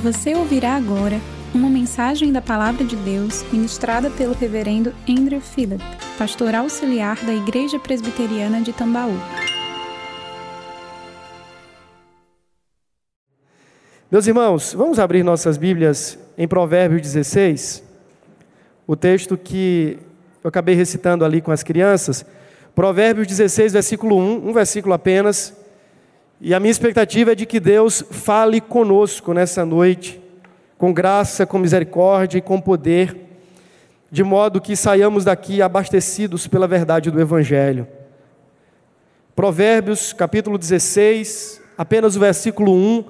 Você ouvirá agora uma mensagem da Palavra de Deus ministrada pelo Reverendo Andrew Phillip, pastor auxiliar da Igreja Presbiteriana de Tambaú. Meus irmãos, vamos abrir nossas Bíblias em Provérbios 16, o texto que eu acabei recitando ali com as crianças. Provérbios 16, versículo 1, um versículo apenas. E a minha expectativa é de que Deus fale conosco nessa noite, com graça, com misericórdia e com poder, de modo que saiamos daqui abastecidos pela verdade do Evangelho. Provérbios, capítulo 16, apenas o versículo 1.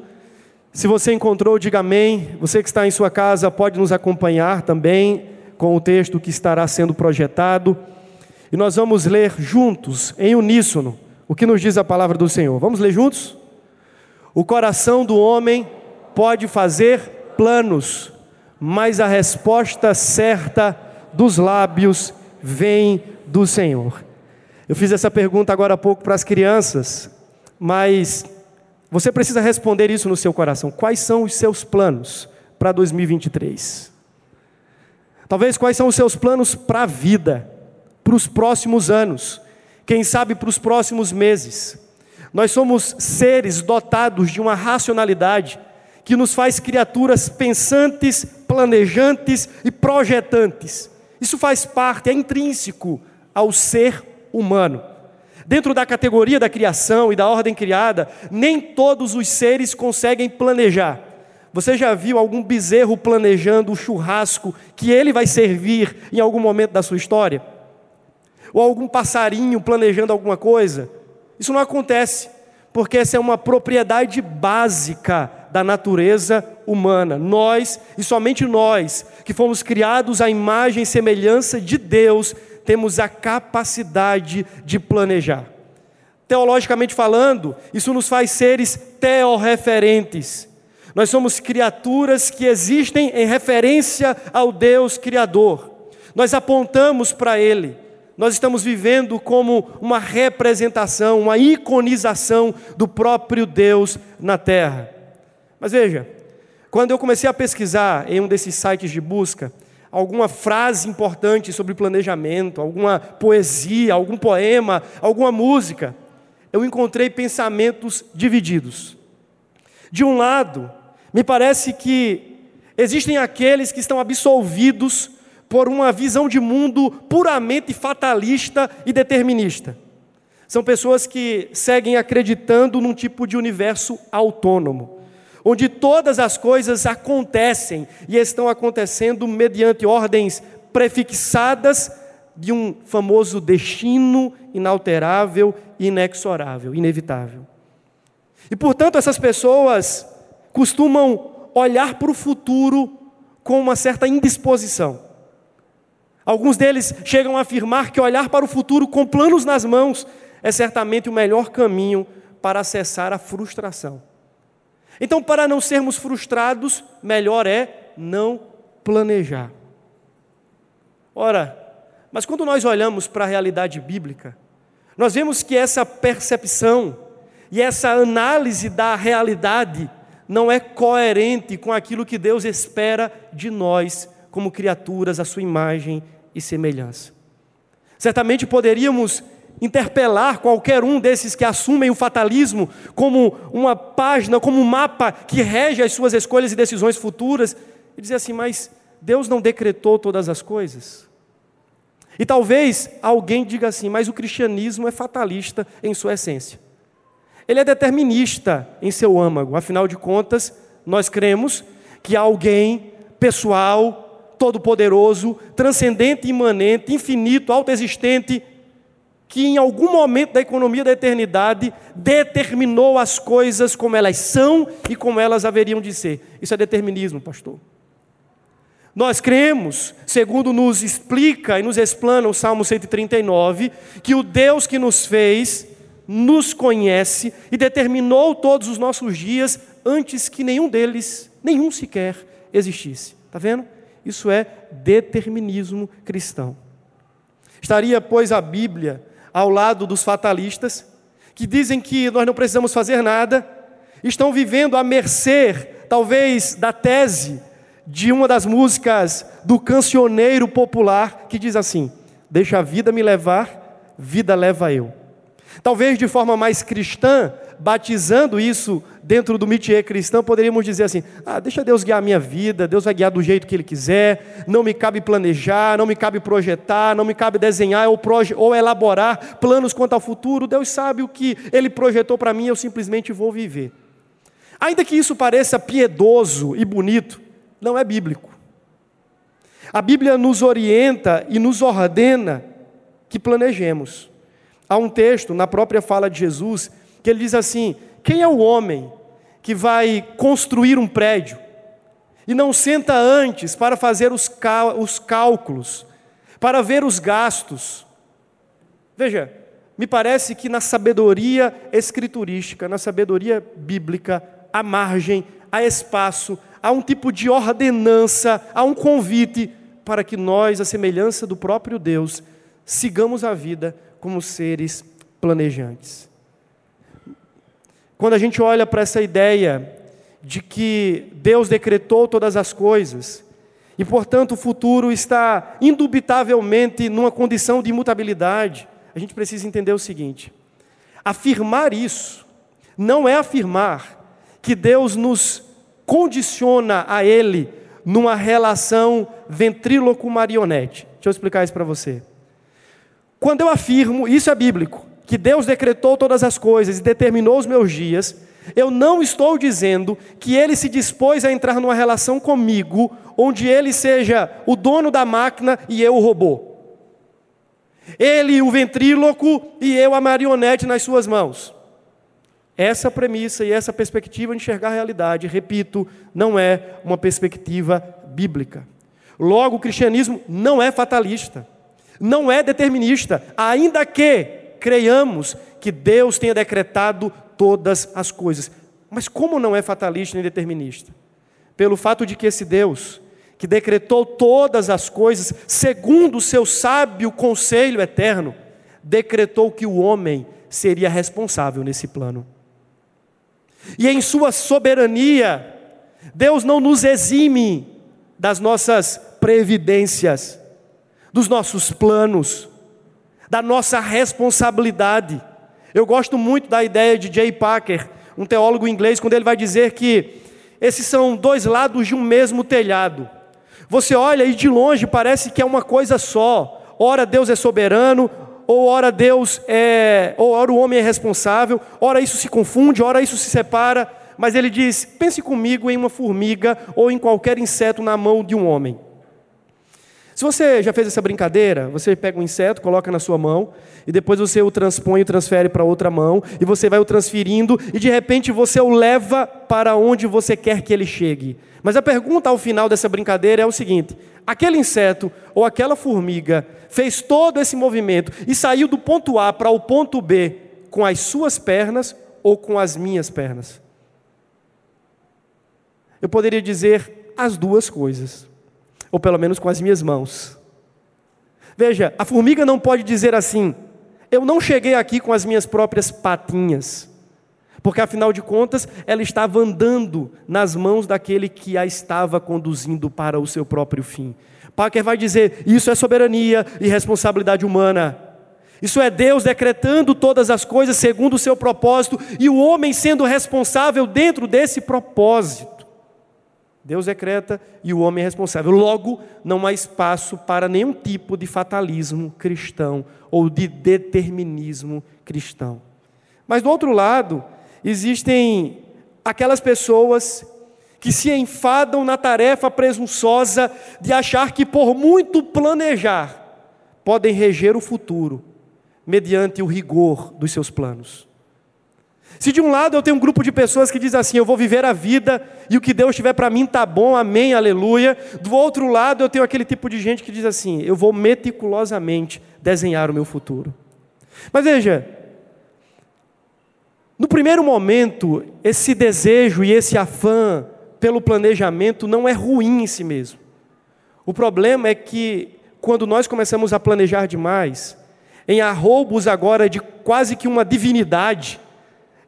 Se você encontrou, diga amém. Você que está em sua casa pode nos acompanhar também com o texto que estará sendo projetado. E nós vamos ler juntos, em uníssono o que nos diz a palavra do Senhor? Vamos ler juntos? O coração do homem pode fazer planos, mas a resposta certa dos lábios vem do Senhor. Eu fiz essa pergunta agora há pouco para as crianças, mas você precisa responder isso no seu coração. Quais são os seus planos para 2023? Talvez quais são os seus planos para a vida, para os próximos anos? Quem sabe para os próximos meses. Nós somos seres dotados de uma racionalidade que nos faz criaturas pensantes, planejantes e projetantes. Isso faz parte, é intrínseco ao ser humano. Dentro da categoria da criação e da ordem criada, nem todos os seres conseguem planejar. Você já viu algum bezerro planejando o churrasco que ele vai servir em algum momento da sua história? Ou algum passarinho planejando alguma coisa. Isso não acontece, porque essa é uma propriedade básica da natureza humana. Nós, e somente nós, que fomos criados à imagem e semelhança de Deus, temos a capacidade de planejar. Teologicamente falando, isso nos faz seres teorreferentes. Nós somos criaturas que existem em referência ao Deus Criador. Nós apontamos para Ele nós estamos vivendo como uma representação, uma iconização do próprio Deus na terra. Mas veja, quando eu comecei a pesquisar em um desses sites de busca, alguma frase importante sobre planejamento, alguma poesia, algum poema, alguma música, eu encontrei pensamentos divididos. De um lado, me parece que existem aqueles que estão absolvidos por uma visão de mundo puramente fatalista e determinista. São pessoas que seguem acreditando num tipo de universo autônomo, onde todas as coisas acontecem e estão acontecendo mediante ordens prefixadas de um famoso destino inalterável, inexorável, inevitável. E portanto, essas pessoas costumam olhar para o futuro com uma certa indisposição. Alguns deles chegam a afirmar que olhar para o futuro com planos nas mãos é certamente o melhor caminho para acessar a frustração. Então, para não sermos frustrados, melhor é não planejar. Ora, mas quando nós olhamos para a realidade bíblica, nós vemos que essa percepção e essa análise da realidade não é coerente com aquilo que Deus espera de nós como criaturas à sua imagem e semelhança. Certamente poderíamos interpelar qualquer um desses que assumem o fatalismo como uma página, como um mapa que rege as suas escolhas e decisões futuras, e dizer assim: mas Deus não decretou todas as coisas? E talvez alguém diga assim: mas o cristianismo é fatalista em sua essência. Ele é determinista em seu âmago, afinal de contas, nós cremos que alguém pessoal, todo-poderoso, transcendente, imanente, infinito, autoexistente, que em algum momento da economia da eternidade determinou as coisas como elas são e como elas haveriam de ser. Isso é determinismo, pastor. Nós cremos, segundo nos explica e nos explana o Salmo 139, que o Deus que nos fez nos conhece e determinou todos os nossos dias antes que nenhum deles, nenhum sequer, existisse. Está vendo? Isso é determinismo cristão. Estaria, pois, a Bíblia ao lado dos fatalistas, que dizem que nós não precisamos fazer nada, estão vivendo à mercê talvez da tese de uma das músicas do cancioneiro popular que diz assim: Deixa a vida me levar, vida leva eu. Talvez de forma mais cristã, batizando isso dentro do métier cristão, poderíamos dizer assim: ah, deixa Deus guiar a minha vida, Deus vai guiar do jeito que Ele quiser, não me cabe planejar, não me cabe projetar, não me cabe desenhar ou, ou elaborar planos quanto ao futuro, Deus sabe o que Ele projetou para mim, eu simplesmente vou viver. Ainda que isso pareça piedoso e bonito, não é bíblico. A Bíblia nos orienta e nos ordena que planejemos. Há um texto na própria fala de Jesus que ele diz assim: Quem é o homem que vai construir um prédio e não senta antes para fazer os, os cálculos, para ver os gastos? Veja, me parece que na sabedoria escriturística, na sabedoria bíblica, há margem, há espaço, há um tipo de ordenança, há um convite para que nós, a semelhança do próprio Deus, sigamos a vida como seres planejantes. Quando a gente olha para essa ideia de que Deus decretou todas as coisas, e portanto o futuro está indubitavelmente numa condição de imutabilidade, a gente precisa entender o seguinte: afirmar isso não é afirmar que Deus nos condiciona a Ele numa relação ventríloco-marionete. Deixa eu explicar isso para você. Quando eu afirmo, isso é bíblico, que Deus decretou todas as coisas e determinou os meus dias, eu não estou dizendo que Ele se dispôs a entrar numa relação comigo, onde Ele seja o dono da máquina e eu o robô. Ele o ventríloco e eu a marionete nas suas mãos. Essa premissa e essa perspectiva de enxergar a realidade, repito, não é uma perspectiva bíblica. Logo, o cristianismo não é fatalista, não é determinista, ainda que creiamos que Deus tenha decretado todas as coisas. Mas como não é fatalista nem determinista? Pelo fato de que esse Deus, que decretou todas as coisas, segundo o seu sábio conselho eterno, decretou que o homem seria responsável nesse plano. E em Sua soberania, Deus não nos exime das nossas previdências, dos nossos planos, da nossa responsabilidade. Eu gosto muito da ideia de Jay Packer, um teólogo inglês, quando ele vai dizer que esses são dois lados de um mesmo telhado. Você olha e de longe parece que é uma coisa só. Ora Deus é soberano, ou ora Deus é, ou ora o homem é responsável, ora isso se confunde, ora isso se separa, mas ele diz: pense comigo em uma formiga ou em qualquer inseto na mão de um homem. Se você já fez essa brincadeira, você pega um inseto, coloca na sua mão, e depois você o transpõe e transfere para outra mão, e você vai o transferindo, e de repente você o leva para onde você quer que ele chegue. Mas a pergunta ao final dessa brincadeira é o seguinte: aquele inseto ou aquela formiga fez todo esse movimento e saiu do ponto A para o ponto B com as suas pernas ou com as minhas pernas? Eu poderia dizer as duas coisas, ou pelo menos com as minhas mãos. Veja, a formiga não pode dizer assim: eu não cheguei aqui com as minhas próprias patinhas. Porque afinal de contas, ela estava andando nas mãos daquele que a estava conduzindo para o seu próprio fim. Parker vai dizer: isso é soberania e responsabilidade humana. Isso é Deus decretando todas as coisas segundo o seu propósito e o homem sendo responsável dentro desse propósito. Deus decreta e o homem é responsável. Logo, não há espaço para nenhum tipo de fatalismo cristão ou de determinismo cristão. Mas do outro lado, existem aquelas pessoas que se enfadam na tarefa presunçosa de achar que, por muito planejar, podem reger o futuro, mediante o rigor dos seus planos. Se de um lado eu tenho um grupo de pessoas que diz assim, eu vou viver a vida e o que Deus tiver para mim tá bom, amém, aleluia. Do outro lado eu tenho aquele tipo de gente que diz assim, eu vou meticulosamente desenhar o meu futuro. Mas veja, no primeiro momento, esse desejo e esse afã pelo planejamento não é ruim em si mesmo. O problema é que quando nós começamos a planejar demais, em arroubos agora de quase que uma divindade,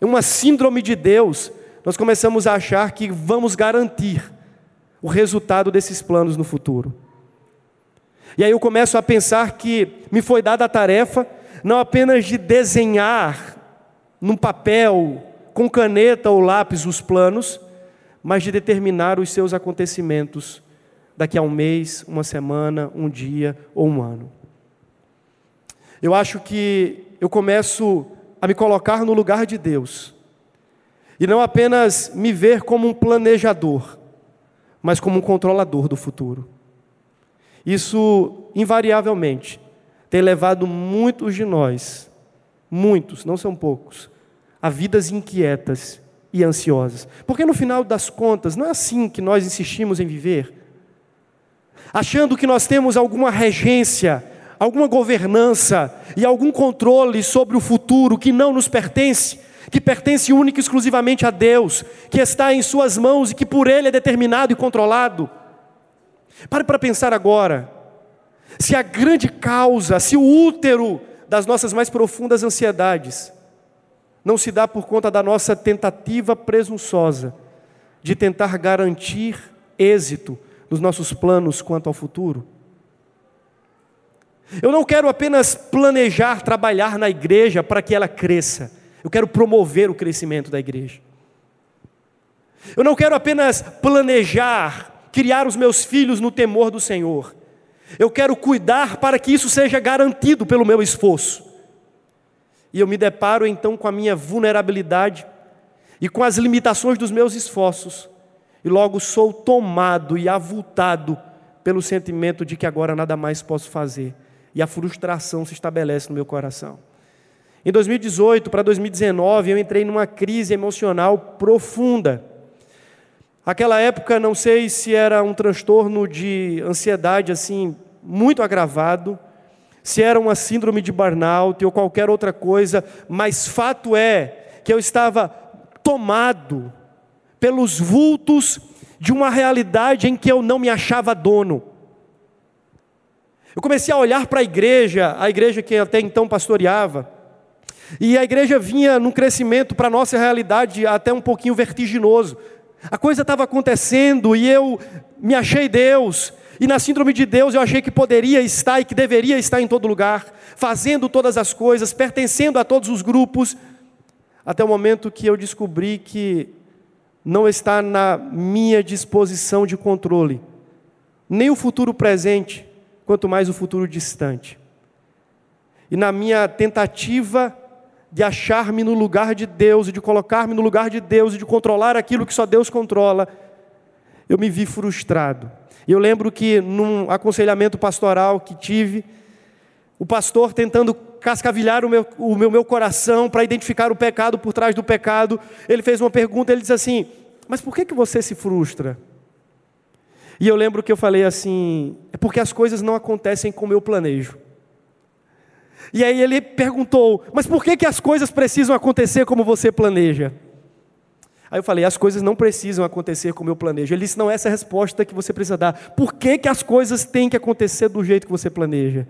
uma síndrome de Deus, nós começamos a achar que vamos garantir o resultado desses planos no futuro. E aí eu começo a pensar que me foi dada a tarefa não apenas de desenhar num papel, com caneta ou lápis, os planos, mas de determinar os seus acontecimentos daqui a um mês, uma semana, um dia ou um ano. Eu acho que eu começo a me colocar no lugar de Deus e não apenas me ver como um planejador, mas como um controlador do futuro. Isso, invariavelmente, tem levado muitos de nós, muitos, não são poucos, a vidas inquietas e ansiosas. Porque no final das contas, não é assim que nós insistimos em viver. Achando que nós temos alguma regência, alguma governança e algum controle sobre o futuro que não nos pertence, que pertence única e exclusivamente a Deus, que está em Suas mãos e que por Ele é determinado e controlado. Pare para pensar agora. Se a grande causa, se o útero das nossas mais profundas ansiedades não se dá por conta da nossa tentativa presunçosa de tentar garantir êxito nos nossos planos quanto ao futuro. Eu não quero apenas planejar trabalhar na igreja para que ela cresça, eu quero promover o crescimento da igreja. Eu não quero apenas planejar criar os meus filhos no temor do Senhor. Eu quero cuidar para que isso seja garantido pelo meu esforço. E eu me deparo então com a minha vulnerabilidade e com as limitações dos meus esforços, e logo sou tomado e avultado pelo sentimento de que agora nada mais posso fazer, e a frustração se estabelece no meu coração. Em 2018 para 2019, eu entrei numa crise emocional profunda. Aquela época, não sei se era um transtorno de ansiedade assim muito agravado, se era uma síndrome de burnout ou qualquer outra coisa, mas fato é que eu estava tomado pelos vultos de uma realidade em que eu não me achava dono. Eu comecei a olhar para a igreja, a igreja que até então pastoreava, e a igreja vinha num crescimento para a nossa realidade até um pouquinho vertiginoso. A coisa estava acontecendo e eu me achei Deus. E na síndrome de Deus eu achei que poderia estar e que deveria estar em todo lugar, fazendo todas as coisas, pertencendo a todos os grupos, até o momento que eu descobri que não está na minha disposição de controle, nem o futuro presente, quanto mais o futuro distante. E na minha tentativa de achar-me no lugar de Deus e de colocar-me no lugar de Deus e de controlar aquilo que só Deus controla, eu me vi frustrado. Eu lembro que num aconselhamento pastoral que tive, o pastor tentando cascavilhar o meu, o meu, meu coração para identificar o pecado por trás do pecado, ele fez uma pergunta, ele disse assim: Mas por que, que você se frustra? E eu lembro que eu falei assim: É porque as coisas não acontecem como eu planejo. E aí ele perguntou: Mas por que, que as coisas precisam acontecer como você planeja? Aí eu falei: As coisas não precisam acontecer como eu planejo. Ele disse: Não, essa é a resposta que você precisa dar. Por que, que as coisas têm que acontecer do jeito que você planeja?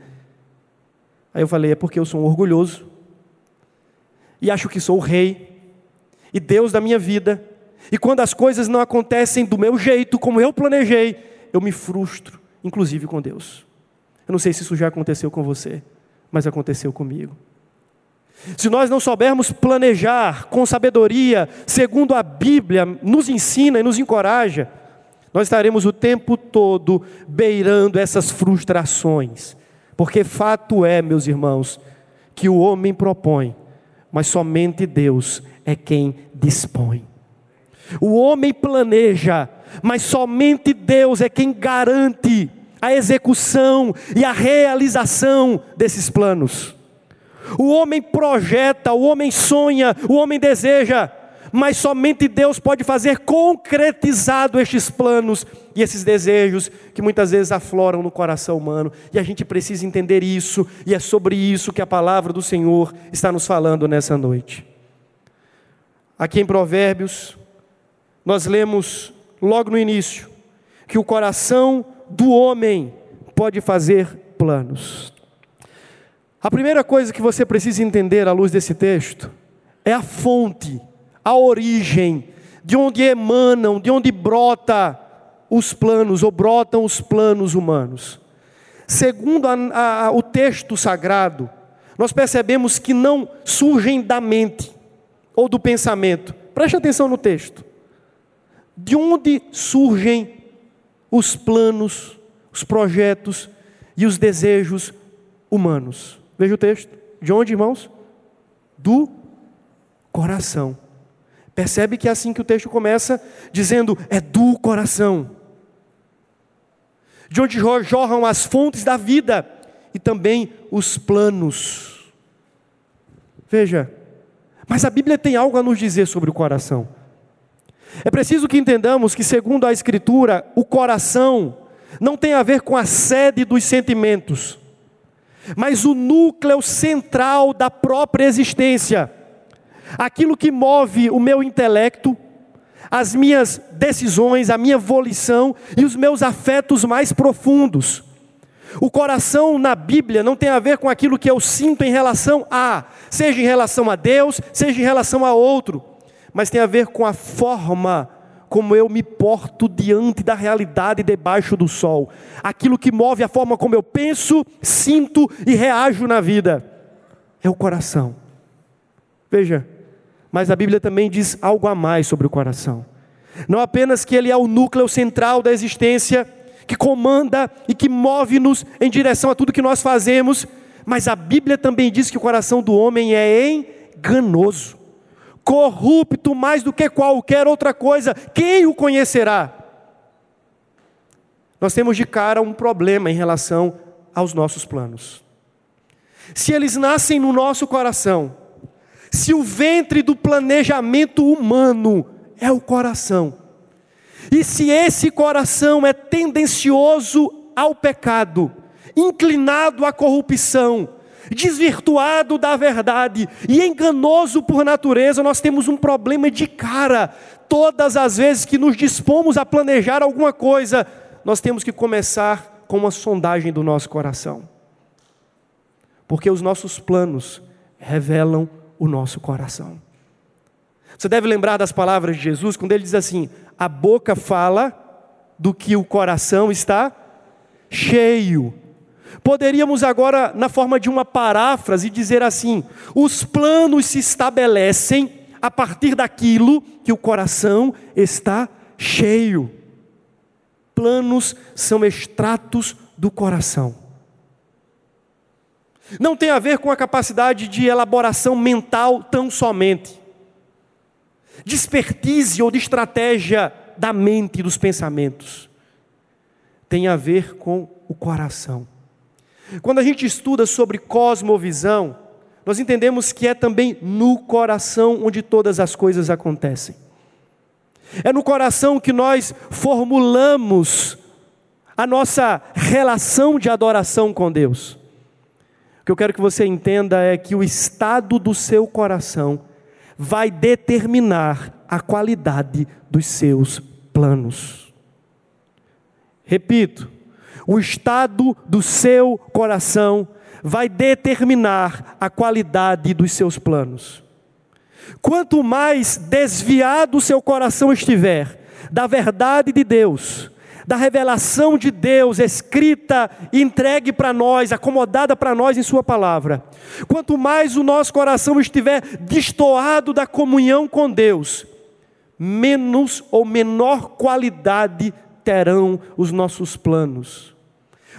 Aí eu falei: É porque eu sou um orgulhoso. E acho que sou o rei. E Deus da minha vida. E quando as coisas não acontecem do meu jeito, como eu planejei, eu me frustro, inclusive com Deus. Eu não sei se isso já aconteceu com você mas aconteceu comigo. Se nós não soubermos planejar com sabedoria, segundo a Bíblia nos ensina e nos encoraja, nós estaremos o tempo todo beirando essas frustrações. Porque fato é, meus irmãos, que o homem propõe, mas somente Deus é quem dispõe. O homem planeja, mas somente Deus é quem garante a execução e a realização desses planos. O homem projeta, o homem sonha, o homem deseja, mas somente Deus pode fazer concretizado estes planos e esses desejos que muitas vezes afloram no coração humano. E a gente precisa entender isso, e é sobre isso que a palavra do Senhor está nos falando nessa noite. Aqui em Provérbios, nós lemos logo no início que o coração do homem pode fazer planos. A primeira coisa que você precisa entender à luz desse texto é a fonte, a origem de onde emanam, de onde brota os planos ou brotam os planos humanos. Segundo a, a, o texto sagrado, nós percebemos que não surgem da mente ou do pensamento. Preste atenção no texto. De onde surgem os planos, os projetos e os desejos humanos? Veja o texto. De onde, irmãos? Do coração. Percebe que é assim que o texto começa, dizendo: é do coração. De onde jorram as fontes da vida e também os planos. Veja, mas a Bíblia tem algo a nos dizer sobre o coração. É preciso que entendamos que, segundo a Escritura, o coração não tem a ver com a sede dos sentimentos, mas o núcleo central da própria existência aquilo que move o meu intelecto, as minhas decisões, a minha volição e os meus afetos mais profundos. O coração na Bíblia não tem a ver com aquilo que eu sinto em relação a, seja em relação a Deus, seja em relação a outro, mas tem a ver com a forma como eu me porto diante da realidade debaixo do sol. Aquilo que move a forma como eu penso, sinto e reajo na vida é o coração. Veja, mas a Bíblia também diz algo a mais sobre o coração. Não apenas que ele é o núcleo central da existência, que comanda e que move-nos em direção a tudo que nós fazemos, mas a Bíblia também diz que o coração do homem é enganoso, corrupto mais do que qualquer outra coisa. Quem o conhecerá? Nós temos de cara um problema em relação aos nossos planos. Se eles nascem no nosso coração, se o ventre do planejamento humano é o coração, e se esse coração é tendencioso ao pecado, inclinado à corrupção, desvirtuado da verdade e enganoso por natureza, nós temos um problema de cara. Todas as vezes que nos dispomos a planejar alguma coisa, nós temos que começar com uma sondagem do nosso coração. Porque os nossos planos revelam o nosso coração. Você deve lembrar das palavras de Jesus quando ele diz assim: a boca fala do que o coração está cheio. Poderíamos agora, na forma de uma paráfrase, dizer assim: os planos se estabelecem a partir daquilo que o coração está cheio. Planos são extratos do coração não tem a ver com a capacidade de elaboração mental tão somente, de expertise ou de estratégia da mente e dos pensamentos. Tem a ver com o coração. Quando a gente estuda sobre cosmovisão, nós entendemos que é também no coração onde todas as coisas acontecem. É no coração que nós formulamos a nossa relação de adoração com Deus. O que eu quero que você entenda é que o estado do seu coração vai determinar a qualidade dos seus planos. Repito, o estado do seu coração vai determinar a qualidade dos seus planos. Quanto mais desviado o seu coração estiver da verdade de Deus, da revelação de Deus escrita e entregue para nós, acomodada para nós em Sua palavra. Quanto mais o nosso coração estiver destoado da comunhão com Deus, menos ou menor qualidade terão os nossos planos.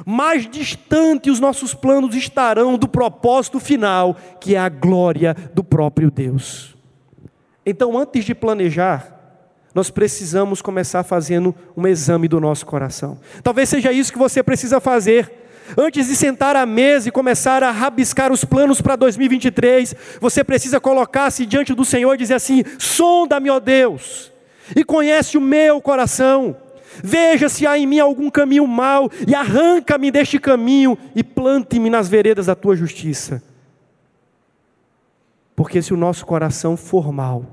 Mais distante os nossos planos estarão do propósito final, que é a glória do próprio Deus. Então, antes de planejar, nós precisamos começar fazendo um exame do nosso coração. Talvez seja isso que você precisa fazer. Antes de sentar à mesa e começar a rabiscar os planos para 2023, você precisa colocar-se diante do Senhor e dizer assim: sonda-me, ó Deus, e conhece o meu coração. Veja se há em mim algum caminho mau e arranca-me deste caminho e plante-me nas veredas da tua justiça. Porque se o nosso coração for mau,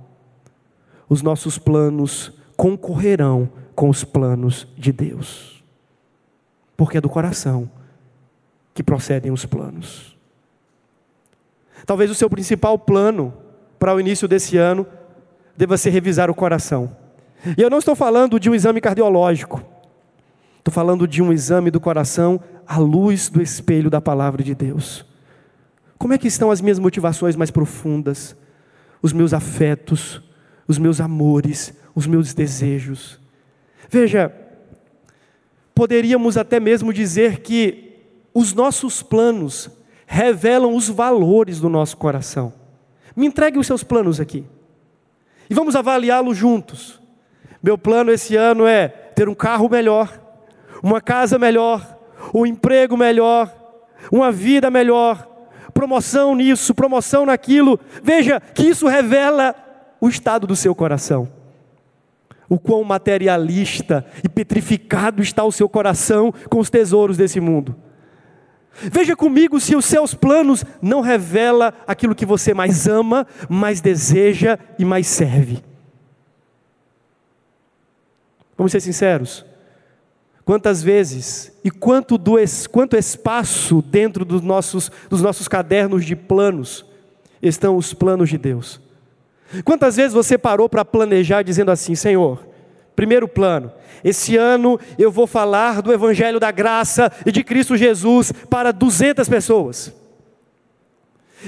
os nossos planos concorrerão com os planos de Deus. Porque é do coração que procedem os planos. Talvez o seu principal plano para o início desse ano deva ser revisar o coração. E eu não estou falando de um exame cardiológico, estou falando de um exame do coração à luz do espelho da palavra de Deus. Como é que estão as minhas motivações mais profundas, os meus afetos, os meus amores, os meus desejos? Veja, poderíamos até mesmo dizer que os nossos planos revelam os valores do nosso coração. Me entregue os seus planos aqui. E vamos avaliá-los juntos. Meu plano esse ano é ter um carro melhor, uma casa melhor, um emprego melhor, uma vida melhor, promoção nisso, promoção naquilo. Veja que isso revela o estado do seu coração. O quão materialista e petrificado está o seu coração com os tesouros desse mundo. Veja comigo se os seus planos não revela aquilo que você mais ama, mais deseja e mais serve. Vamos ser sinceros. Quantas vezes e quanto, do, quanto espaço dentro dos nossos, dos nossos cadernos de planos estão os planos de Deus? Quantas vezes você parou para planejar dizendo assim, Senhor, primeiro plano, esse ano eu vou falar do Evangelho da Graça e de Cristo Jesus para 200 pessoas.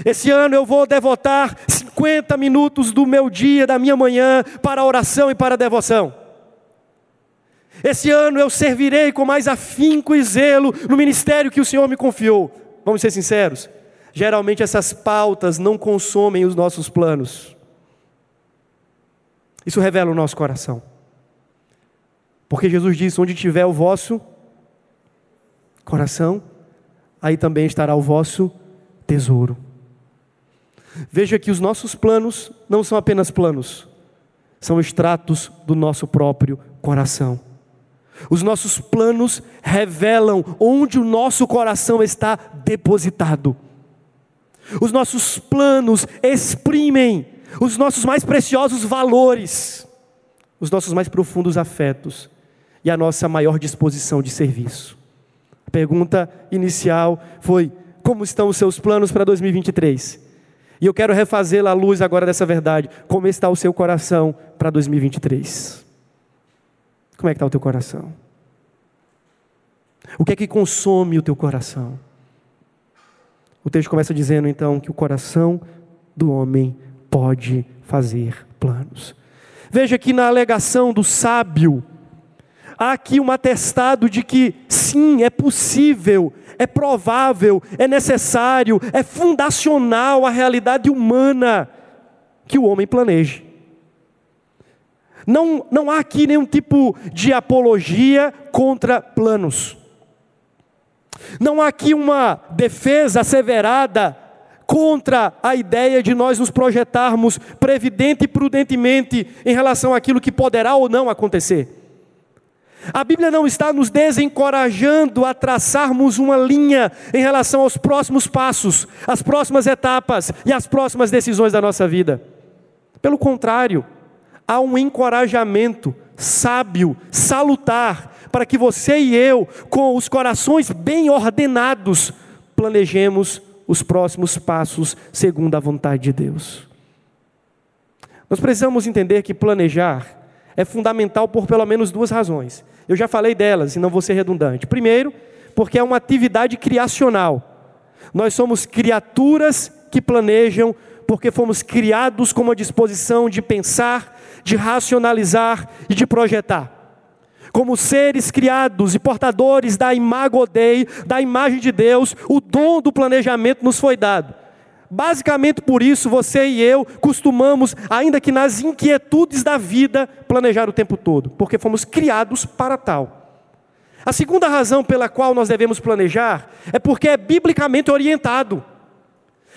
Esse ano eu vou devotar 50 minutos do meu dia, da minha manhã, para oração e para devoção. Esse ano eu servirei com mais afinco e zelo no ministério que o Senhor me confiou. Vamos ser sinceros? Geralmente essas pautas não consomem os nossos planos. Isso revela o nosso coração. Porque Jesus disse: onde tiver o vosso coração, aí também estará o vosso tesouro. Veja que os nossos planos não são apenas planos, são extratos do nosso próprio coração. Os nossos planos revelam onde o nosso coração está depositado. Os nossos planos exprimem os nossos mais preciosos valores, os nossos mais profundos afetos e a nossa maior disposição de serviço. A pergunta inicial foi: como estão os seus planos para 2023? E eu quero refazê-la à luz agora dessa verdade. Como está o seu coração para 2023? Como é que está o teu coração? O que é que consome o teu coração? O texto começa dizendo então que o coração do homem pode fazer planos. Veja que na alegação do sábio, há aqui um atestado de que sim, é possível, é provável, é necessário, é fundacional a realidade humana que o homem planeje. Não, não há aqui nenhum tipo de apologia contra planos. Não há aqui uma defesa asseverada contra a ideia de nós nos projetarmos previdente e prudentemente em relação àquilo que poderá ou não acontecer. A Bíblia não está nos desencorajando a traçarmos uma linha em relação aos próximos passos, às próximas etapas e às próximas decisões da nossa vida. Pelo contrário, há um encorajamento sábio, salutar, para que você e eu, com os corações bem ordenados, planejemos os próximos passos segundo a vontade de Deus. Nós precisamos entender que planejar é fundamental por pelo menos duas razões. Eu já falei delas e não vou ser redundante. Primeiro, porque é uma atividade criacional. Nós somos criaturas que planejam porque fomos criados com uma disposição de pensar, de racionalizar e de projetar. Como seres criados e portadores da imago Dei, da imagem de Deus, o dom do planejamento nos foi dado. Basicamente por isso você e eu costumamos, ainda que nas inquietudes da vida, planejar o tempo todo, porque fomos criados para tal. A segunda razão pela qual nós devemos planejar é porque é biblicamente orientado.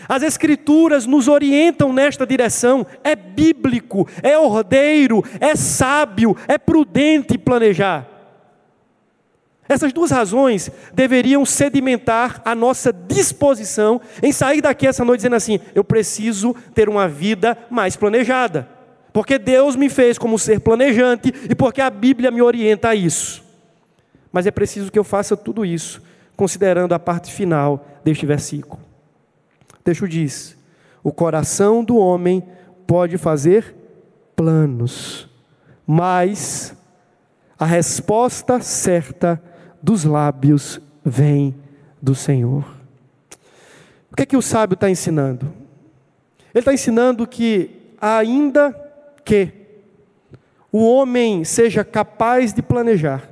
As Escrituras nos orientam nesta direção. É bíblico, é ordeiro, é sábio, é prudente planejar. Essas duas razões deveriam sedimentar a nossa disposição em sair daqui essa noite dizendo assim: eu preciso ter uma vida mais planejada, porque Deus me fez como ser planejante e porque a Bíblia me orienta a isso. Mas é preciso que eu faça tudo isso, considerando a parte final deste versículo. O texto diz: o coração do homem pode fazer planos, mas a resposta certa dos lábios vem do Senhor. O que é que o sábio está ensinando? Ele está ensinando que, ainda que o homem seja capaz de planejar,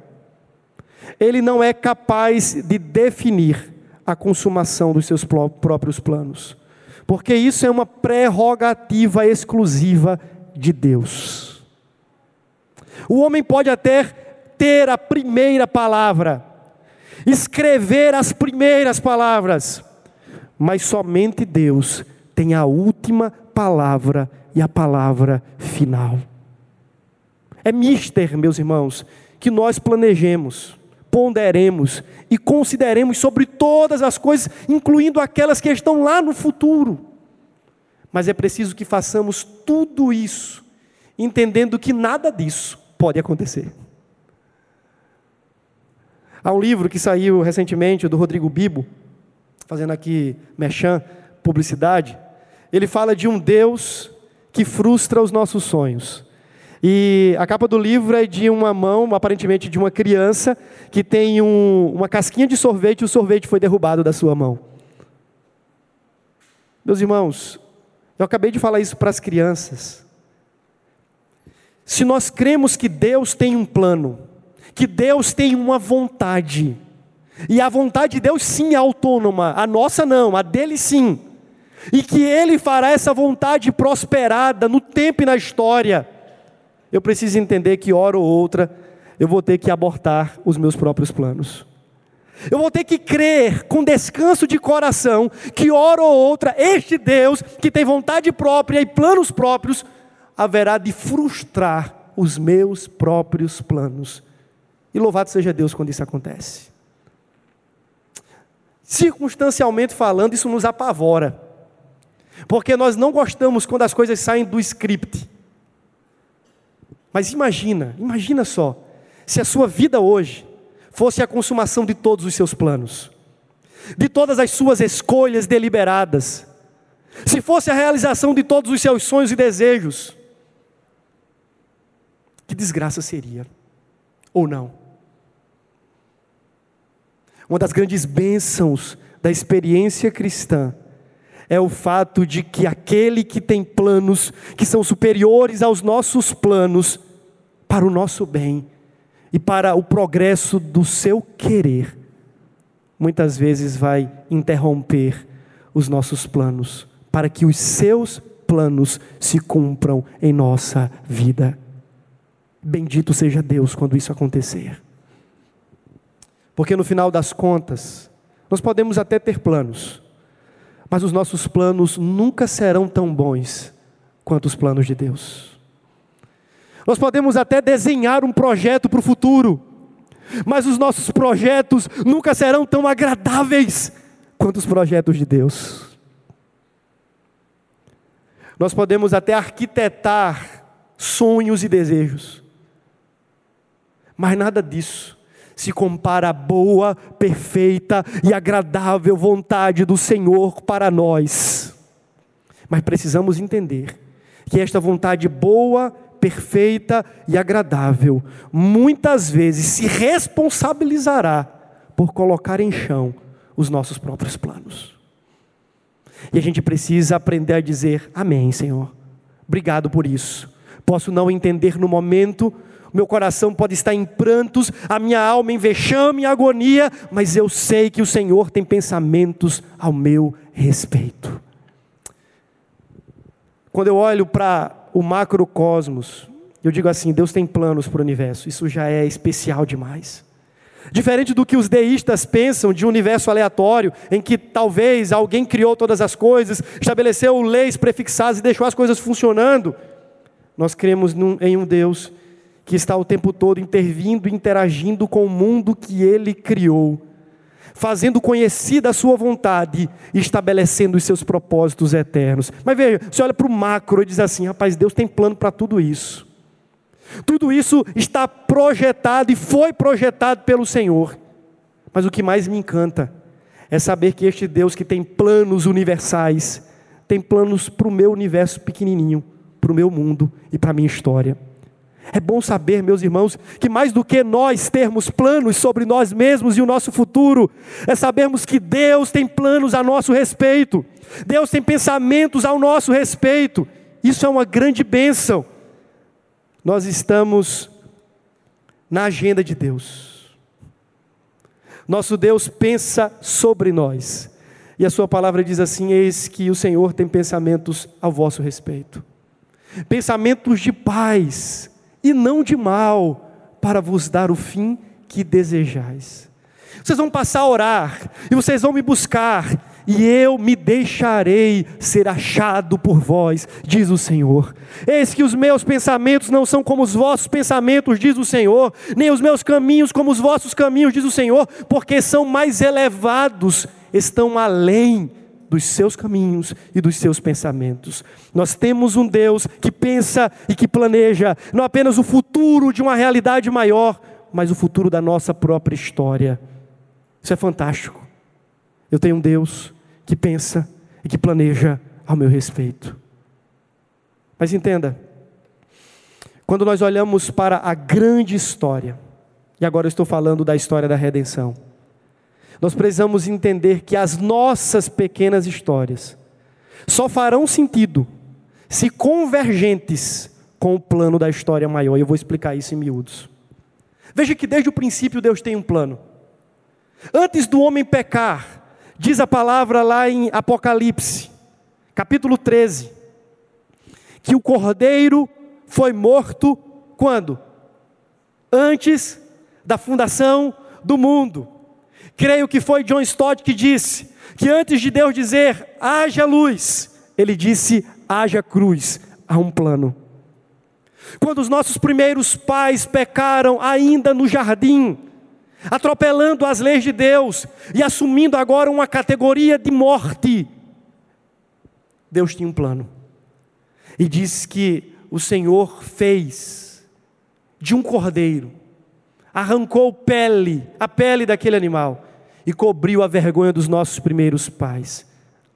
ele não é capaz de definir a consumação dos seus próprios planos, porque isso é uma prerrogativa exclusiva de Deus. O homem pode até ter a primeira palavra, escrever as primeiras palavras, mas somente Deus tem a última palavra e a palavra final. É mister, meus irmãos, que nós planejemos, ponderemos e consideremos sobre todas as coisas, incluindo aquelas que estão lá no futuro. Mas é preciso que façamos tudo isso, entendendo que nada disso pode acontecer. Há um livro que saiu recentemente do Rodrigo Bibo, fazendo aqui mechan, publicidade. Ele fala de um Deus que frustra os nossos sonhos. E a capa do livro é de uma mão, aparentemente de uma criança, que tem um, uma casquinha de sorvete e o sorvete foi derrubado da sua mão. Meus irmãos, eu acabei de falar isso para as crianças. Se nós cremos que Deus tem um plano, que Deus tem uma vontade, e a vontade de Deus sim é autônoma, a nossa não, a dele sim, e que Ele fará essa vontade prosperada no tempo e na história, eu preciso entender que hora ou outra eu vou ter que abortar os meus próprios planos. Eu vou ter que crer com descanso de coração que hora ou outra este Deus, que tem vontade própria e planos próprios, haverá de frustrar os meus próprios planos. E louvado seja Deus quando isso acontece. Circunstancialmente falando, isso nos apavora. Porque nós não gostamos quando as coisas saem do script. Mas imagina, imagina só, se a sua vida hoje fosse a consumação de todos os seus planos, de todas as suas escolhas deliberadas, se fosse a realização de todos os seus sonhos e desejos, que desgraça seria, ou não? Uma das grandes bênçãos da experiência cristã é o fato de que aquele que tem planos que são superiores aos nossos planos, para o nosso bem e para o progresso do seu querer, muitas vezes vai interromper os nossos planos, para que os seus planos se cumpram em nossa vida. Bendito seja Deus quando isso acontecer. Porque no final das contas, nós podemos até ter planos, mas os nossos planos nunca serão tão bons quanto os planos de Deus. Nós podemos até desenhar um projeto para o futuro, mas os nossos projetos nunca serão tão agradáveis quanto os projetos de Deus. Nós podemos até arquitetar sonhos e desejos, mas nada disso se compara à boa, perfeita e agradável vontade do Senhor para nós. Mas precisamos entender que esta vontade boa, perfeita e agradável muitas vezes se responsabilizará por colocar em chão os nossos próprios planos. E a gente precisa aprender a dizer: Amém, Senhor. Obrigado por isso. Posso não entender no momento, meu coração pode estar em prantos, a minha alma em vexame e agonia, mas eu sei que o Senhor tem pensamentos ao meu respeito. Quando eu olho para o macrocosmos, eu digo assim: Deus tem planos para o universo, isso já é especial demais. Diferente do que os deístas pensam de um universo aleatório, em que talvez alguém criou todas as coisas, estabeleceu leis prefixadas e deixou as coisas funcionando, nós cremos num, em um Deus que está o tempo todo intervindo, interagindo com o mundo que ele criou, fazendo conhecida a sua vontade e estabelecendo os seus propósitos eternos. Mas veja, você olha para o macro e diz assim: rapaz, Deus tem plano para tudo isso. Tudo isso está projetado e foi projetado pelo Senhor. Mas o que mais me encanta é saber que este Deus que tem planos universais, tem planos para o meu universo pequenininho, para para o meu mundo e para a minha história. É bom saber, meus irmãos, que mais do que nós termos planos sobre nós mesmos e o nosso futuro, é sabermos que Deus tem planos a nosso respeito, Deus tem pensamentos ao nosso respeito. Isso é uma grande bênção. Nós estamos na agenda de Deus. Nosso Deus pensa sobre nós. E a Sua palavra diz assim: Eis que o Senhor tem pensamentos ao vosso respeito, pensamentos de paz e não de mal, para vos dar o fim que desejais. Vocês vão passar a orar, e vocês vão me buscar, e eu me deixarei ser achado por vós, diz o Senhor. Eis que os meus pensamentos não são como os vossos pensamentos, diz o Senhor, nem os meus caminhos como os vossos caminhos, diz o Senhor, porque são mais elevados, estão além dos seus caminhos e dos seus pensamentos. Nós temos um Deus que pensa e que planeja não apenas o futuro de uma realidade maior, mas o futuro da nossa própria história. Isso é fantástico. Eu tenho um Deus que pensa e que planeja ao meu respeito. Mas entenda, quando nós olhamos para a grande história, e agora eu estou falando da história da redenção, nós precisamos entender que as nossas pequenas histórias só farão sentido se convergentes com o plano da história maior. E eu vou explicar isso em miúdos. Veja que desde o princípio Deus tem um plano. Antes do homem pecar, diz a palavra lá em Apocalipse, capítulo 13, que o cordeiro foi morto quando? Antes da fundação do mundo. Creio que foi John Stott que disse que antes de Deus dizer haja luz, ele disse haja cruz, há um plano. Quando os nossos primeiros pais pecaram ainda no jardim, atropelando as leis de Deus e assumindo agora uma categoria de morte, Deus tinha um plano. E diz que o Senhor fez de um cordeiro, arrancou pele, a pele daquele animal e cobriu a vergonha dos nossos primeiros pais.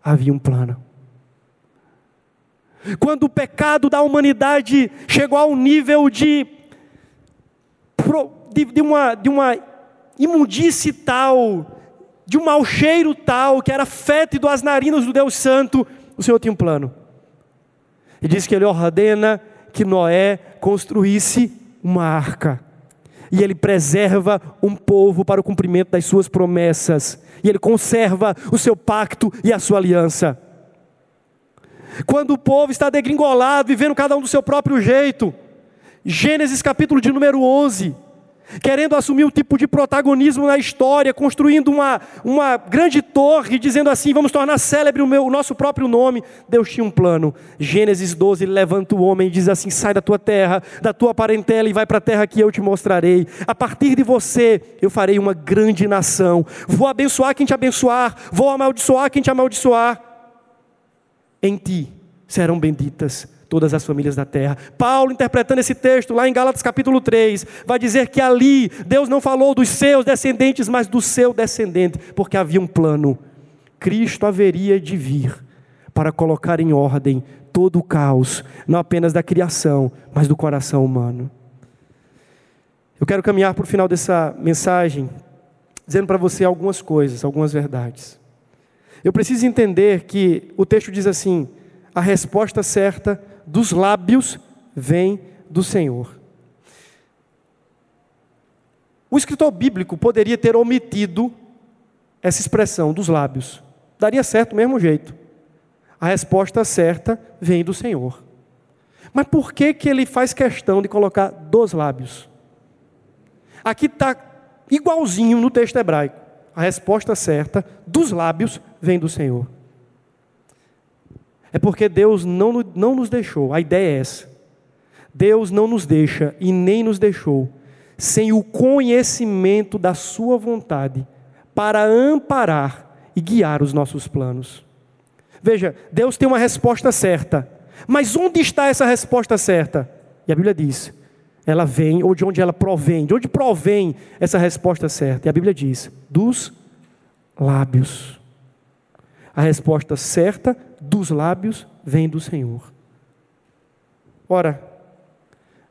Havia um plano. Quando o pecado da humanidade chegou a um nível de, de, de uma, de uma imundice tal, de um mau cheiro tal, que era fétido às narinas do Deus Santo, o Senhor tinha um plano. E diz que ele ordena que Noé construísse uma arca e ele preserva um povo para o cumprimento das suas promessas, e ele conserva o seu pacto e a sua aliança. Quando o povo está degringolado, vivendo cada um do seu próprio jeito, Gênesis capítulo de número 11, querendo assumir um tipo de protagonismo na história, construindo uma, uma grande torre, dizendo assim: vamos tornar célebre o, meu, o nosso próprio nome. Deus tinha um plano. Gênesis 12, ele levanta o homem e diz assim: sai da tua terra, da tua parentela e vai para a terra que eu te mostrarei. A partir de você, eu farei uma grande nação. Vou abençoar quem te abençoar, vou amaldiçoar quem te amaldiçoar. Em ti serão benditas todas as famílias da terra. Paulo, interpretando esse texto lá em Gálatas capítulo 3, vai dizer que ali Deus não falou dos seus descendentes, mas do seu descendente, porque havia um plano. Cristo haveria de vir para colocar em ordem todo o caos, não apenas da criação, mas do coração humano. Eu quero caminhar para o final dessa mensagem, dizendo para você algumas coisas, algumas verdades. Eu preciso entender que o texto diz assim: a resposta certa dos lábios vem do Senhor. O escritor bíblico poderia ter omitido essa expressão dos lábios. Daria certo do mesmo jeito. A resposta certa vem do Senhor. Mas por que, que ele faz questão de colocar dos lábios? Aqui está igualzinho no texto hebraico. A resposta certa dos lábios vem do Senhor. É porque Deus não, não nos deixou, a ideia é essa. Deus não nos deixa e nem nos deixou sem o conhecimento da Sua vontade para amparar e guiar os nossos planos. Veja, Deus tem uma resposta certa, mas onde está essa resposta certa? E a Bíblia diz: ela vem, ou de onde ela provém, de onde provém essa resposta certa? E a Bíblia diz: dos lábios. A resposta certa dos lábios vem do Senhor. Ora,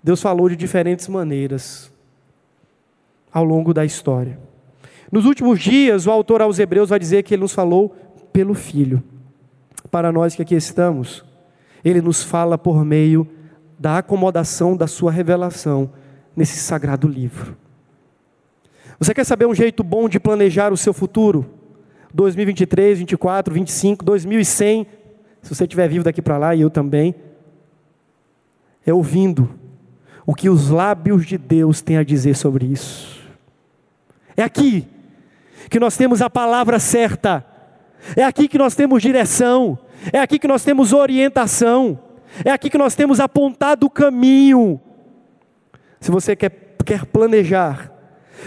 Deus falou de diferentes maneiras ao longo da história. Nos últimos dias, o autor aos Hebreus vai dizer que ele nos falou pelo Filho. Para nós que aqui estamos, ele nos fala por meio da acomodação da sua revelação nesse sagrado livro. Você quer saber um jeito bom de planejar o seu futuro? 2023, 24, 25, 2100, se você estiver vivo daqui para lá e eu também, é ouvindo o que os lábios de Deus têm a dizer sobre isso. É aqui que nós temos a palavra certa, é aqui que nós temos direção, é aqui que nós temos orientação, é aqui que nós temos apontado o caminho. Se você quer, quer planejar,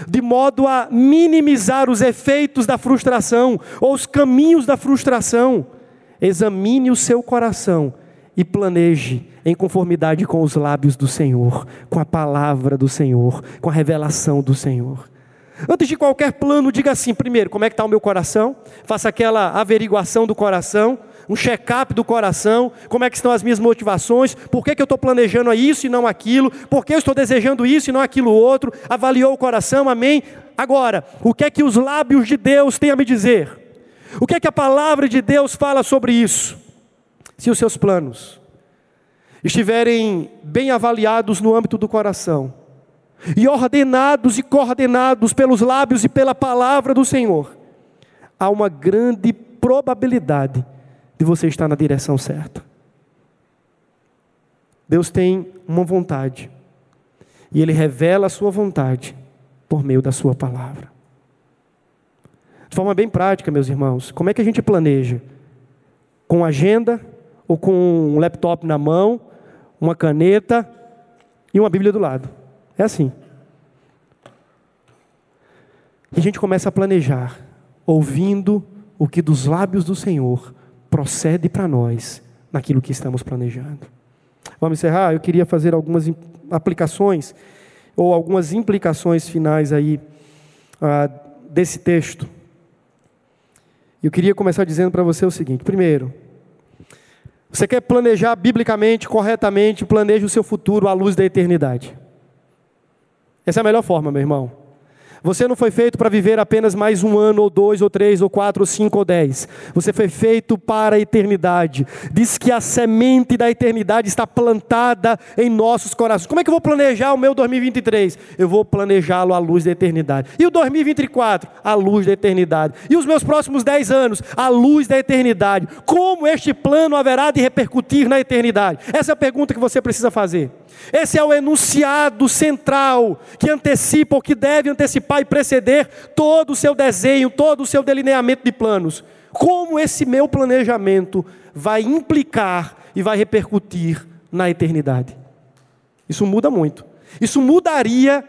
de modo a minimizar os efeitos da frustração ou os caminhos da frustração, examine o seu coração e planeje em conformidade com os lábios do Senhor, com a palavra do Senhor, com a revelação do Senhor. Antes de qualquer plano, diga assim: primeiro, como é que está o meu coração? Faça aquela averiguação do coração, um check-up do coração, como é que estão as minhas motivações, por que, que eu estou planejando isso e não aquilo, por que eu estou desejando isso e não aquilo outro, avaliou o coração, amém? Agora, o que é que os lábios de Deus têm a me dizer? O que é que a palavra de Deus fala sobre isso? Se os seus planos estiverem bem avaliados no âmbito do coração, e ordenados e coordenados pelos lábios e pela palavra do Senhor, há uma grande probabilidade de você estar na direção certa. Deus tem uma vontade, e Ele revela a sua vontade por meio da Sua palavra. Forma bem prática, meus irmãos, como é que a gente planeja? Com agenda, ou com um laptop na mão, uma caneta e uma Bíblia do lado. É assim. E a gente começa a planejar, ouvindo o que dos lábios do Senhor procede para nós naquilo que estamos planejando. Vamos encerrar? Eu queria fazer algumas aplicações ou algumas implicações finais aí ah, desse texto. Eu queria começar dizendo para você o seguinte: primeiro, você quer planejar biblicamente, corretamente, planeje o seu futuro à luz da eternidade. Essa é a melhor forma, meu irmão. Você não foi feito para viver apenas mais um ano, ou dois, ou três, ou quatro, ou cinco, ou dez. Você foi feito para a eternidade. Diz que a semente da eternidade está plantada em nossos corações. Como é que eu vou planejar o meu 2023? Eu vou planejá-lo à luz da eternidade. E o 2024? À luz da eternidade. E os meus próximos dez anos? À luz da eternidade. Como este plano haverá de repercutir na eternidade? Essa é a pergunta que você precisa fazer. Esse é o enunciado central que antecipa ou que deve antecipar e preceder todo o seu desenho, todo o seu delineamento de planos. Como esse meu planejamento vai implicar e vai repercutir na eternidade? Isso muda muito. Isso mudaria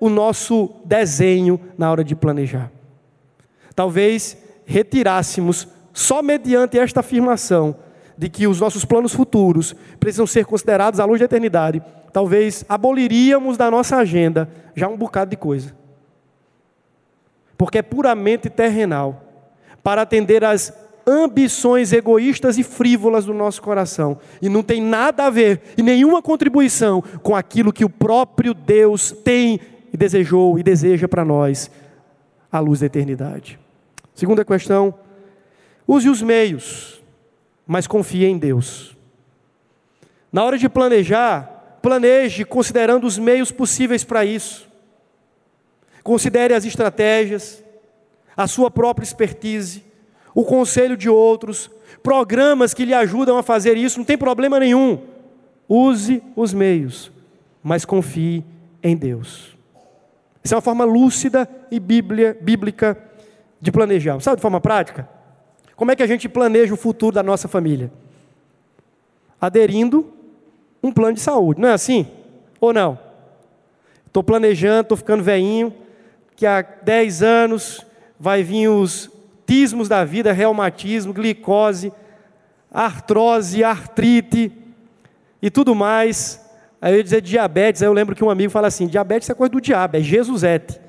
o nosso desenho na hora de planejar. Talvez retirássemos só mediante esta afirmação de que os nossos planos futuros precisam ser considerados à luz da eternidade, talvez aboliríamos da nossa agenda já um bocado de coisa. Porque é puramente terrenal, para atender às ambições egoístas e frívolas do nosso coração, e não tem nada a ver e nenhuma contribuição com aquilo que o próprio Deus tem e desejou e deseja para nós, à luz da eternidade. Segunda questão, use os meios mas confie em Deus. Na hora de planejar, planeje considerando os meios possíveis para isso. Considere as estratégias, a sua própria expertise, o conselho de outros, programas que lhe ajudam a fazer isso, não tem problema nenhum. Use os meios, mas confie em Deus. Essa é uma forma lúcida e bíblia, bíblica de planejar. Sabe de forma prática? Como é que a gente planeja o futuro da nossa família? Aderindo um plano de saúde, não é assim? Ou não? Estou planejando, estou ficando veinho, que há 10 anos vai vir os tismos da vida, reumatismo, glicose, artrose, artrite e tudo mais. Aí eu ia dizer diabetes, aí eu lembro que um amigo fala assim: diabetes é coisa do diabo, é Jesusete.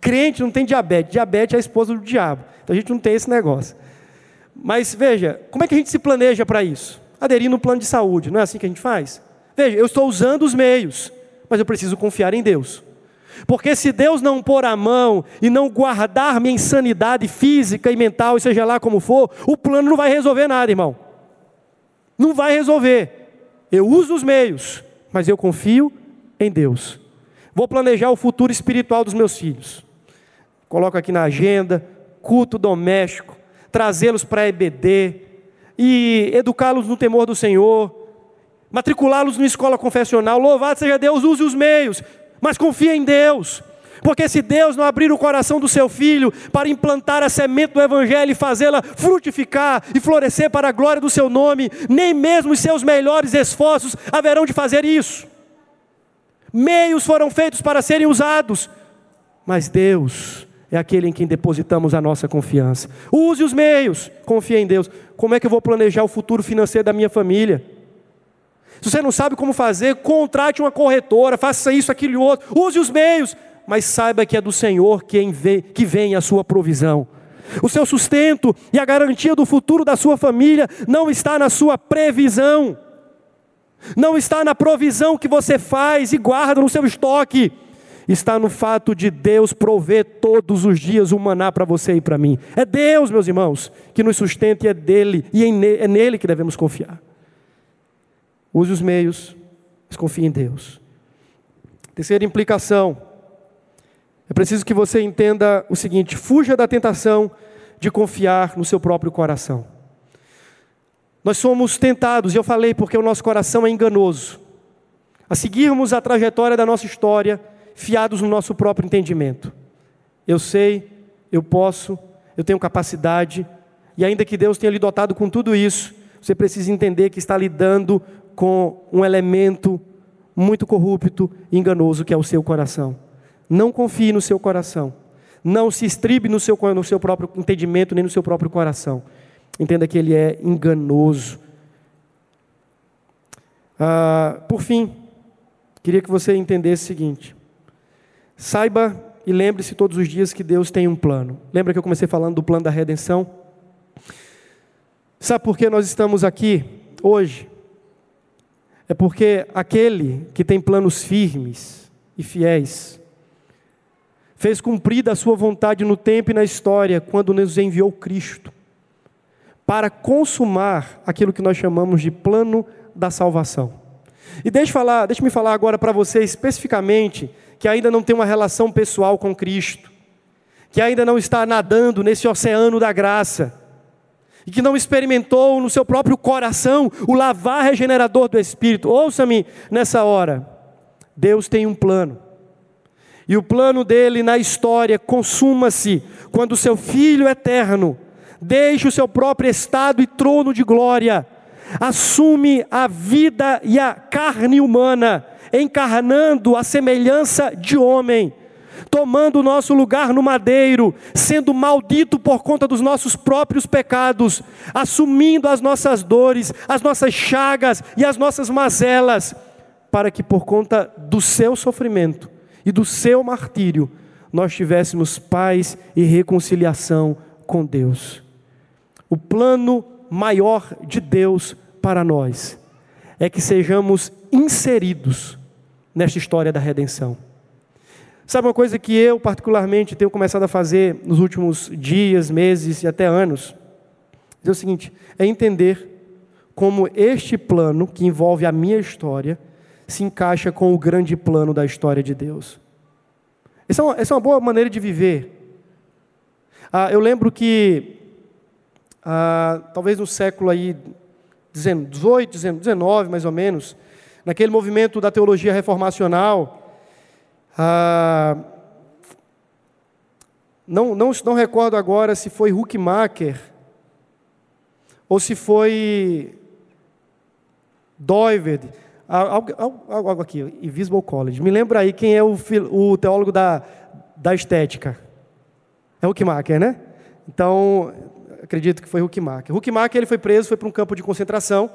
Crente não tem diabetes, diabetes é a esposa do diabo. Então a gente não tem esse negócio. Mas veja, como é que a gente se planeja para isso? Aderindo um plano de saúde, não é assim que a gente faz? Veja, eu estou usando os meios, mas eu preciso confiar em Deus. Porque se Deus não pôr a mão e não guardar minha insanidade física e mental, seja lá como for, o plano não vai resolver nada, irmão. Não vai resolver. Eu uso os meios, mas eu confio em Deus. Vou planejar o futuro espiritual dos meus filhos. Coloco aqui na agenda, culto doméstico, trazê-los para a EBD e educá-los no temor do Senhor, matriculá-los numa escola confessional. Louvado seja Deus, use os meios, mas confie em Deus. Porque se Deus não abrir o coração do seu filho para implantar a semente do Evangelho e fazê-la frutificar e florescer para a glória do seu nome, nem mesmo os seus melhores esforços haverão de fazer isso. Meios foram feitos para serem usados, mas Deus é aquele em quem depositamos a nossa confiança. Use os meios, confie em Deus. Como é que eu vou planejar o futuro financeiro da minha família? Se você não sabe como fazer, contrate uma corretora, faça isso, aquilo e outro, use os meios, mas saiba que é do Senhor quem vê, que vem a sua provisão. O seu sustento e a garantia do futuro da sua família não está na sua previsão, não está na provisão que você faz e guarda no seu estoque, está no fato de Deus prover todos os dias o maná para você e para mim. É Deus, meus irmãos, que nos sustenta e é dele, e é nele que devemos confiar. Use os meios, mas confie em Deus. Terceira implicação. É preciso que você entenda o seguinte: fuja da tentação de confiar no seu próprio coração. Nós somos tentados, e eu falei porque o nosso coração é enganoso, a seguirmos a trajetória da nossa história, fiados no nosso próprio entendimento. Eu sei, eu posso, eu tenho capacidade, e ainda que Deus tenha lhe dotado com tudo isso, você precisa entender que está lidando com um elemento muito corrupto e enganoso que é o seu coração. Não confie no seu coração. Não se estribe no seu, no seu próprio entendimento, nem no seu próprio coração. Entenda que ele é enganoso. Ah, por fim, queria que você entendesse o seguinte: saiba e lembre-se todos os dias que Deus tem um plano. Lembra que eu comecei falando do plano da redenção? Sabe por que nós estamos aqui hoje? É porque aquele que tem planos firmes e fiéis fez cumprida a sua vontade no tempo e na história quando nos enviou Cristo para consumar aquilo que nós chamamos de plano da salvação. E deixe falar, deixe-me falar agora para você especificamente que ainda não tem uma relação pessoal com Cristo, que ainda não está nadando nesse oceano da graça e que não experimentou no seu próprio coração o lavar regenerador do Espírito. Ouça-me nessa hora. Deus tem um plano. E o plano dele na história consuma-se quando o seu Filho eterno deixa o seu próprio estado e trono de glória, assume a vida e a carne humana, encarnando a semelhança de homem tomando o nosso lugar no madeiro, sendo maldito por conta dos nossos próprios pecados, assumindo as nossas dores, as nossas chagas e as nossas mazelas, para que por conta do seu sofrimento e do seu martírio, nós tivéssemos paz e reconciliação com Deus. O plano maior de Deus para nós é que sejamos inseridos nesta história da redenção. Sabe uma coisa que eu, particularmente, tenho começado a fazer nos últimos dias, meses e até anos? É o seguinte: é entender como este plano, que envolve a minha história, se encaixa com o grande plano da história de Deus. Essa é uma, essa é uma boa maneira de viver. Ah, eu lembro que, ah, talvez no século aí 18, 19, mais ou menos, naquele movimento da teologia reformacional, ah, não, não, não recordo agora se foi Huckmacher ou se foi Doiverd, algo, algo, algo aqui, Invisible College. Me lembra aí quem é o, o teólogo da, da estética. É Huckmacher, né? Então, acredito que foi Huckmacher. Huckmacher ele foi preso, foi para um campo de concentração,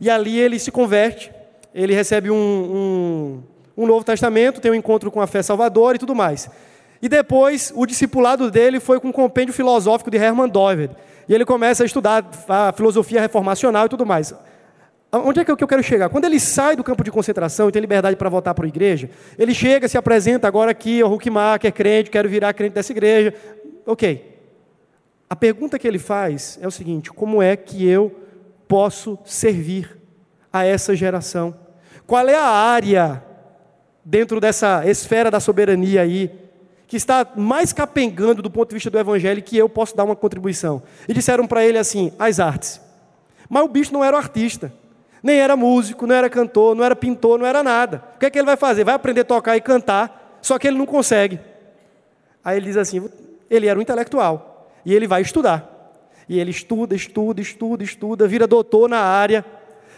e ali ele se converte, ele recebe um, um um Novo Testamento, tem um encontro com a fé salvadora e tudo mais. E depois, o discipulado dele foi com um compêndio filosófico de Hermann Dover. E ele começa a estudar a filosofia reformacional e tudo mais. Onde é que eu quero chegar? Quando ele sai do campo de concentração e tem liberdade para voltar para a igreja, ele chega, se apresenta agora aqui, o Huckmar, que é crente, quero virar crente dessa igreja. Ok. A pergunta que ele faz é o seguinte: como é que eu posso servir a essa geração? Qual é a área dentro dessa esfera da soberania aí que está mais capengando do ponto de vista do evangelho que eu posso dar uma contribuição? E disseram para ele assim: as artes. Mas o bicho não era o artista. Nem era músico, não era cantor, não era pintor, não era nada. O que é que ele vai fazer? Vai aprender a tocar e cantar, só que ele não consegue. Aí ele diz assim: ele era um intelectual. E ele vai estudar. E ele estuda, estuda, estuda, estuda, vira doutor na área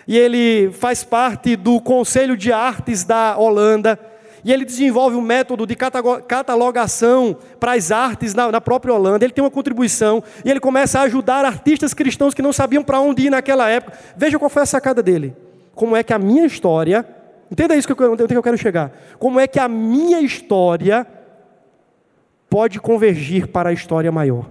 e ele faz parte do Conselho de Artes da Holanda, e ele desenvolve um método de catalogação para as artes na, na, própria Holanda. Ele tem uma contribuição e ele começa a ajudar artistas cristãos que não sabiam para onde ir naquela época. Veja qual foi a sacada dele. Como é que a minha história, entenda isso que eu, que eu quero chegar. Como é que a minha história pode convergir para a história maior?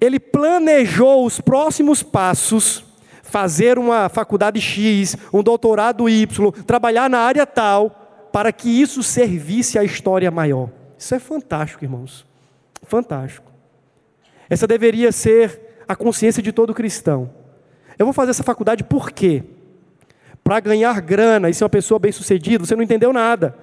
Ele planejou os próximos passos fazer uma faculdade X, um doutorado Y, trabalhar na área tal, para que isso servisse à história maior. Isso é fantástico, irmãos. Fantástico. Essa deveria ser a consciência de todo cristão. Eu vou fazer essa faculdade por quê? Para ganhar grana e ser uma pessoa bem-sucedida, você não entendeu nada.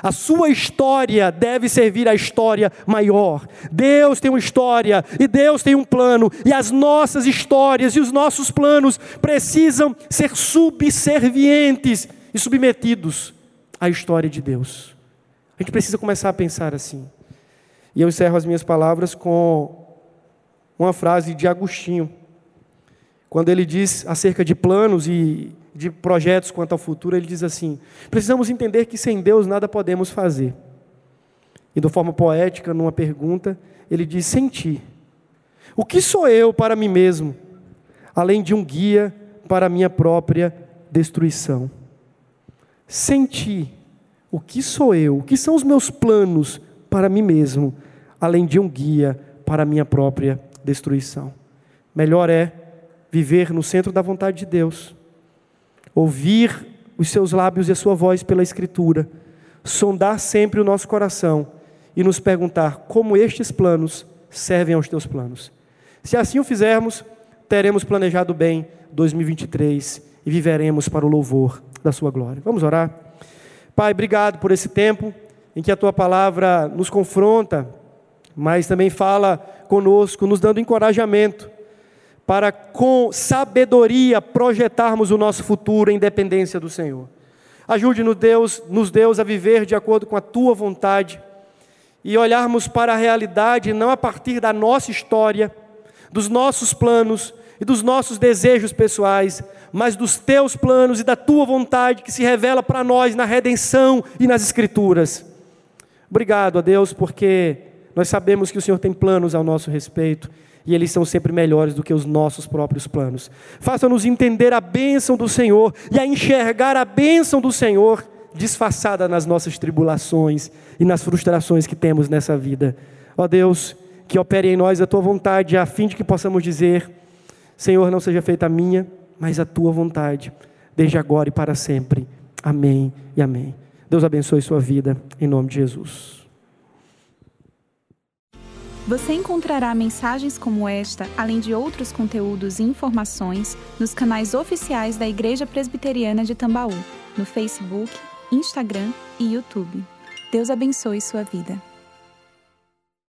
A sua história deve servir à história maior. Deus tem uma história e Deus tem um plano, e as nossas histórias e os nossos planos precisam ser subservientes e submetidos à história de Deus. A gente precisa começar a pensar assim. E eu encerro as minhas palavras com uma frase de Agostinho, quando ele diz acerca de planos e de projetos quanto ao futuro, ele diz assim: precisamos entender que sem Deus nada podemos fazer. E de forma poética, numa pergunta, ele diz: sem ti. O que sou eu para mim mesmo, além de um guia para minha própria destruição? Sem ti, o que sou eu? O que são os meus planos para mim mesmo, além de um guia para minha própria destruição? Melhor é viver no centro da vontade de Deus ouvir os seus lábios e a sua voz pela Escritura, sondar sempre o nosso coração e nos perguntar como estes planos servem aos teus planos. Se assim o fizermos, teremos planejado bem 2023 e viveremos para o louvor da Sua glória. Vamos orar? Pai, obrigado por esse tempo em que a Tua palavra nos confronta, mas também fala conosco, nos dando encorajamento para com sabedoria projetarmos o nosso futuro em dependência do Senhor. Ajude-nos, Deus, nos Deus a viver de acordo com a tua vontade e olharmos para a realidade não a partir da nossa história, dos nossos planos e dos nossos desejos pessoais, mas dos teus planos e da tua vontade que se revela para nós na redenção e nas escrituras. Obrigado a Deus porque nós sabemos que o Senhor tem planos ao nosso respeito e eles são sempre melhores do que os nossos próprios planos. Faça-nos entender a bênção do Senhor e a enxergar a bênção do Senhor disfarçada nas nossas tribulações e nas frustrações que temos nessa vida. Ó Deus, que opere em nós a tua vontade, a fim de que possamos dizer: Senhor, não seja feita a minha, mas a tua vontade, desde agora e para sempre. Amém e amém. Deus abençoe sua vida, em nome de Jesus. Você encontrará mensagens como esta, além de outros conteúdos e informações, nos canais oficiais da Igreja Presbiteriana de Tambaú, no Facebook, Instagram e YouTube. Deus abençoe sua vida.